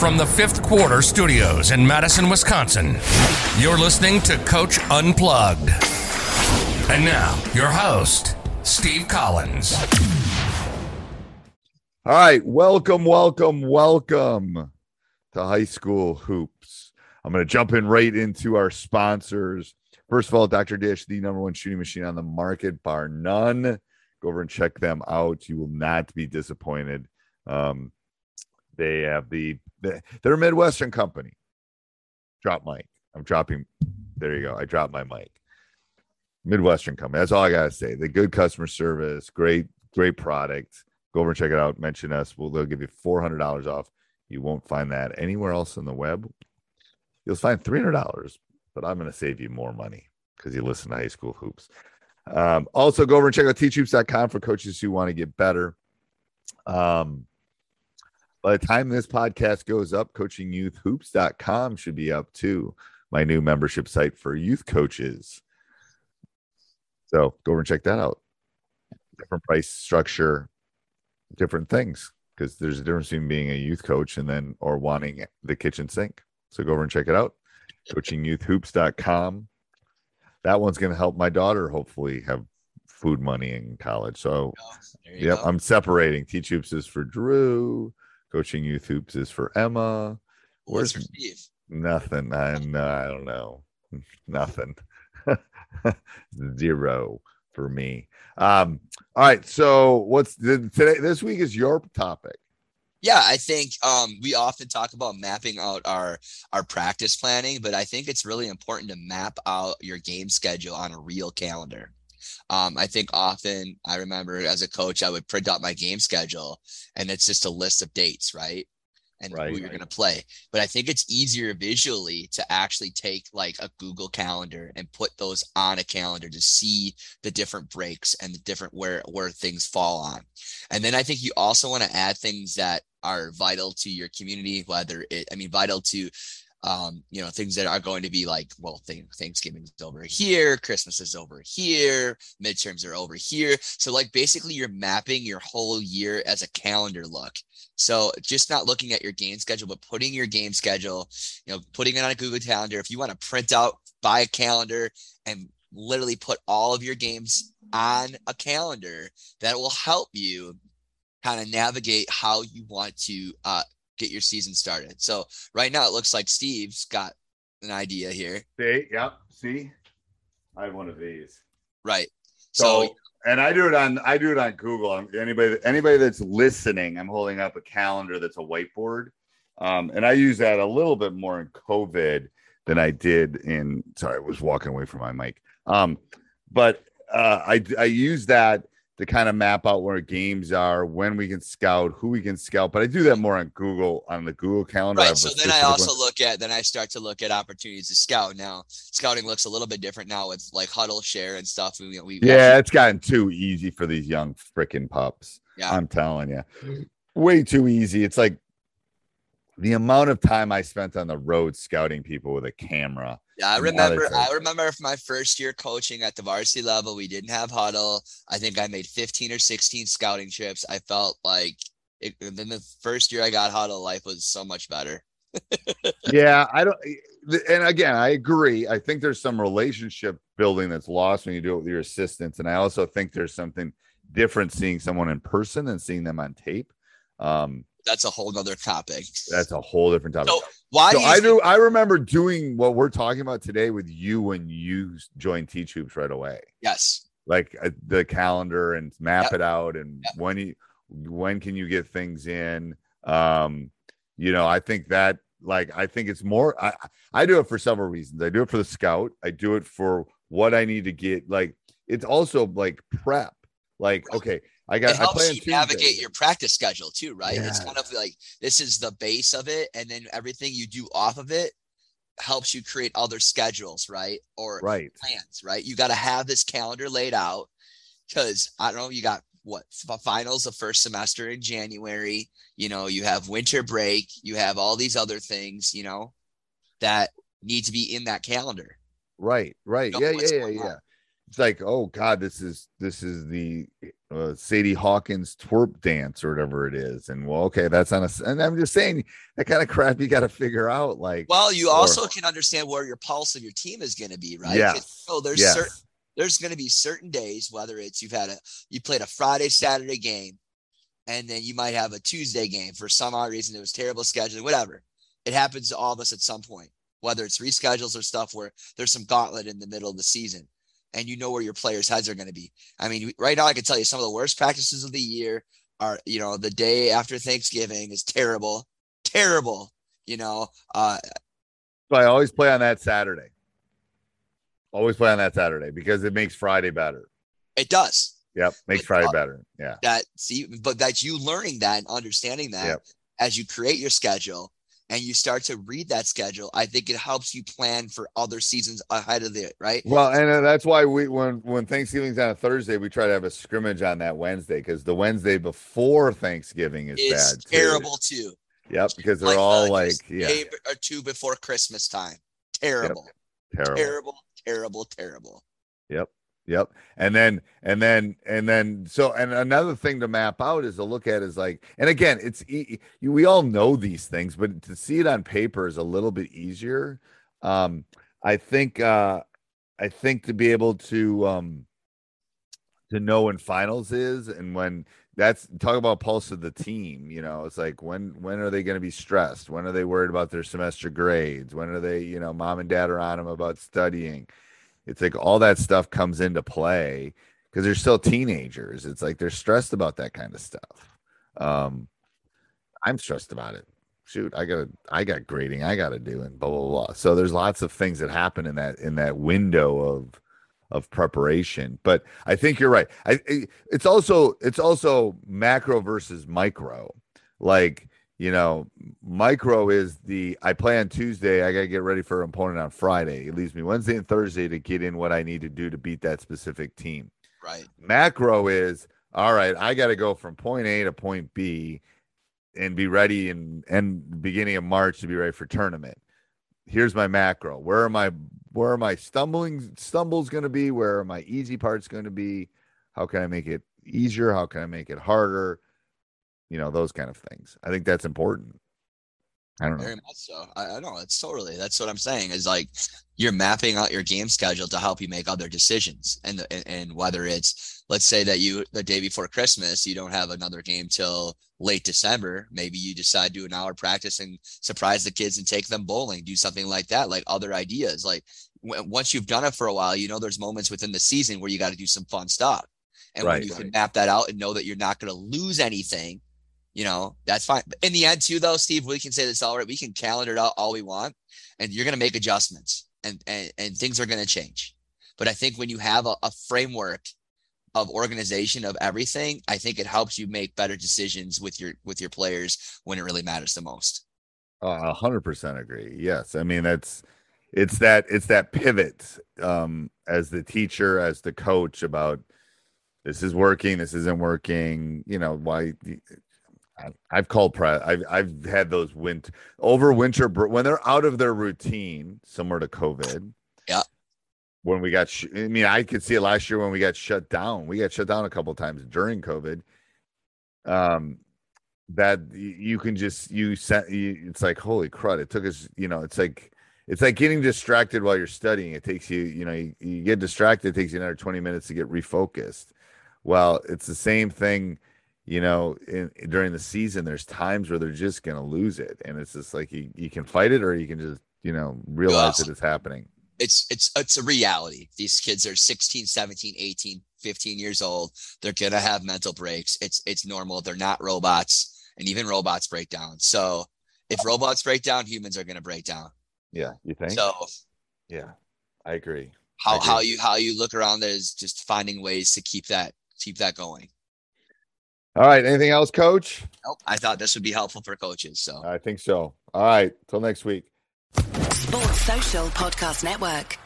From the fifth quarter studios in Madison, Wisconsin, you're listening to Coach Unplugged. And now, your host, Steve Collins. All right, welcome, welcome, welcome to High School Hoops. I'm going to jump in right into our sponsors. First of all, Dr. Dish, the number one shooting machine on the market, bar none. Go over and check them out. You will not be disappointed. Um, they have the, the they're a Midwestern company. Drop mic. I'm dropping. There you go. I dropped my mic. Midwestern company. That's all I gotta say. The good customer service, great, great product. Go over and check it out. Mention us. We'll they'll give you four hundred dollars off. You won't find that anywhere else on the web. You'll find three hundred dollars, but I'm gonna save you more money because you listen to high school hoops. Um, also, go over and check out teachhoops.com for coaches who want to get better. Um, by the time this podcast goes up, coachingyouthhoops.com should be up too. My new membership site for youth coaches. So go over and check that out. Different price structure, different things, because there's a difference between being a youth coach and then or wanting the kitchen sink. So go over and check it out. Coachingyouthhoops.com. That one's going to help my daughter hopefully have food money in college. So, yep, go. I'm separating. Teach Hoops is for Drew. Coaching Youth Hoops is for Emma. Where's for Steve? Nothing. I no, I don't know. Nothing. Zero for me. Um, all right. So what's the, today? This week is your topic. Yeah, I think um, we often talk about mapping out our our practice planning, but I think it's really important to map out your game schedule on a real calendar. Um, I think often I remember as a coach, I would print out my game schedule and it's just a list of dates, right? And right, who you're right. going to play. But I think it's easier visually to actually take like a Google calendar and put those on a calendar to see the different breaks and the different where where things fall on. And then I think you also want to add things that are vital to your community, whether it, I mean, vital to um, you know, things that are going to be like, well, th- Thanksgiving's over here, Christmas is over here, midterms are over here. So, like, basically, you're mapping your whole year as a calendar look. So, just not looking at your game schedule, but putting your game schedule, you know, putting it on a Google Calendar. If you want to print out, buy a calendar and literally put all of your games on a calendar, that will help you kind of navigate how you want to uh, get your season started. So right now it looks like Steve's got an idea here. See, yep. See, I have one of these. Right. So, so and I do it on I do it on Google. Anybody anybody that's listening, I'm holding up a calendar that's a whiteboard, um, and I use that a little bit more in COVID than I did in. Sorry, I was walking away from my mic. Um, but uh, I I use that to kind of map out where games are, when we can scout, who we can scout. But I do that more on Google on the Google calendar. Right. So then I also one. look at then I start to look at opportunities to scout. Now scouting looks a little bit different now with like Hudl share and stuff. We, we yeah, actually- it's gotten too easy for these young freaking pups. Yeah, I'm telling you, way too easy. It's like the amount of time I spent on the road scouting people with a camera. Yeah, I remember. I remember my first year coaching at the varsity level. We didn't have Hudl. I think I made 15 or 16 scouting trips. I felt like it, then the first year I got Hudl, life was so much better. yeah, I don't. And again, I agree. I think there's some relationship building that's lost when you do it with your assistants, and I also think there's something different seeing someone in person than seeing them on tape. Um, that's a whole other topic. That's a whole different topic. So why so do I do I remember doing what we're talking about today with you when you joined Teach Hoops right away. Yes. Like uh, the calendar and map yep. it out and yep. when you when can you get things in? Um, you know, I think that like I think it's more I I do it for several reasons. I do it for the scout. I do it for what I need to get like it's also like prep. Like, okay, I got it I play helps on you navigate your practice schedule too, right? It's kind of like this is the base of it, and then everything you do off of it helps you create other schedules, right? Or right. plans, right? You got to have this calendar laid out because I don't know, you got what finals the first semester in January, you know, you have winter break, you have all these other things, you know, that need to be in that calendar. Right, right. know Yeah, yeah, yeah, going yeah. It's like, oh God, this is this is the uh, Sadie Hawkins twerp dance or whatever it is, and well, okay, that's on a. And I'm just saying that kind of crap you got to figure out. Like, Well, you Or- also can understand where your pulse of your team is going to be, right you know, there's yes, certain there's going to be certain days, whether it's you've had a you played a Friday, Saturday game, and then you might have a Tuesday game for some odd reason. It was terrible scheduling, whatever. It happens to all of us at some point, whether it's reschedules or stuff where there's some gauntlet in the middle of the season, and you know where your players' heads are going to be. I mean, right now I can tell you some of the worst practices of the year are, you know, the day after Thanksgiving is terrible, terrible. You know, uh, So I always play on that Saturday. Always play on that Saturday because it makes Friday better. it does. Yep, makes But, Friday uh, better. Yeah, that see but that's you learning that and understanding that Yep. as you create your schedule and you start to read that schedule i think it helps you plan for other seasons ahead of it right? Well, and uh, that's why we when when Thanksgiving's on a Thursday, we try to have a scrimmage on that Wednesday because the Wednesday before Thanksgiving is it's bad. terrible too. Yep, because they're Like, all uh, like, yeah, day or two before christmas time. Terrible. Terrible. terrible terrible terrible. Yep. And then and then and then so and another thing to map out is to look at is like and again it's we all know these things but to see it on paper is a little bit easier. Um I think uh I think to be able to um to know when finals is and when that's talk about pulse of the team, you know, it's like when when are they going to be stressed? When are they worried about their semester grades? When are they, you know, mom and dad are on them about studying? It's like all that stuff comes into play because they're still teenagers. It's like they're stressed about that kind of stuff. Um, I'm stressed about it. Shoot, I got I got grading I got to do and blah blah blah. So there's lots of things that happen in that in that window of of preparation. But I think you're right. I it's also it's also macro versus micro. Like you know, micro is the I play on Tuesday. I got to get ready for an opponent on Friday. It leaves me Wednesday and Thursday to get in what I need to do to beat that specific team. right Macro is all right. I got to go from point A to point B and be ready in and beginning of March to be ready for tournament. Here's my macro. Where are my where are my stumbling stumbles going to be? Where are my easy parts going to be? How can I make it easier? How can I make it harder? You know, those kind of things. I think that's important. I don't know. very much so I, I know it's totally that's what i'm saying is like you're mapping out your game schedule to help you make other decisions and the, and, and whether it's let's say that you the day before christmas you don't have another game till late december maybe you decide to do an hour practice and surprise the kids and take them bowling do something like that like other ideas like w- once you've done it for a while you know there's moments within the season where you got to do some fun stuff and when Right. you can map that out and know that you're not going to lose anything you know that's fine But in the end too though steve we can say this all right we can calendar it out all we want and you're going to make adjustments and, and and things are going to change but i think when you have a, a framework of organization of everything i think it helps you make better decisions with your with your players when it really matters the most A hundred percent agree. Yes, I mean that's it's that it's that pivot um, as the teacher, as the coach about this is working, this isn't working. You know why? I've called pre. I've I've had those winter over winter when they're out of their routine, similar to COVID. Yeah. When we got, sh- I mean, I could see it last year when we got shut down. We got shut down a couple times during COVID. Um, that you can just you set you, it's like holy crud it took us you know it's like it's like getting distracted while you're studying it takes you you know you, you get distracted it takes you another 20 minutes to get refocused well it's the same thing you know in, during the season there's times where they're just going to lose it and it's just like you, you can fight it or you can just you know realize Ugh. that it's happening. It's it's it's a reality. These kids are 16 17 18 15 years old. They're going to have mental breaks. It's it's normal. They're not robots and even robots break down. So if robots break down humans are going to break down. Yeah you think? So yeah i agree. How agree. how you how you look around is just finding ways to keep that keep that going All right. Anything else, coach? Nope. I thought this would be helpful for coaches. So I think so. All right. Till next week. Sports Social Podcast Network.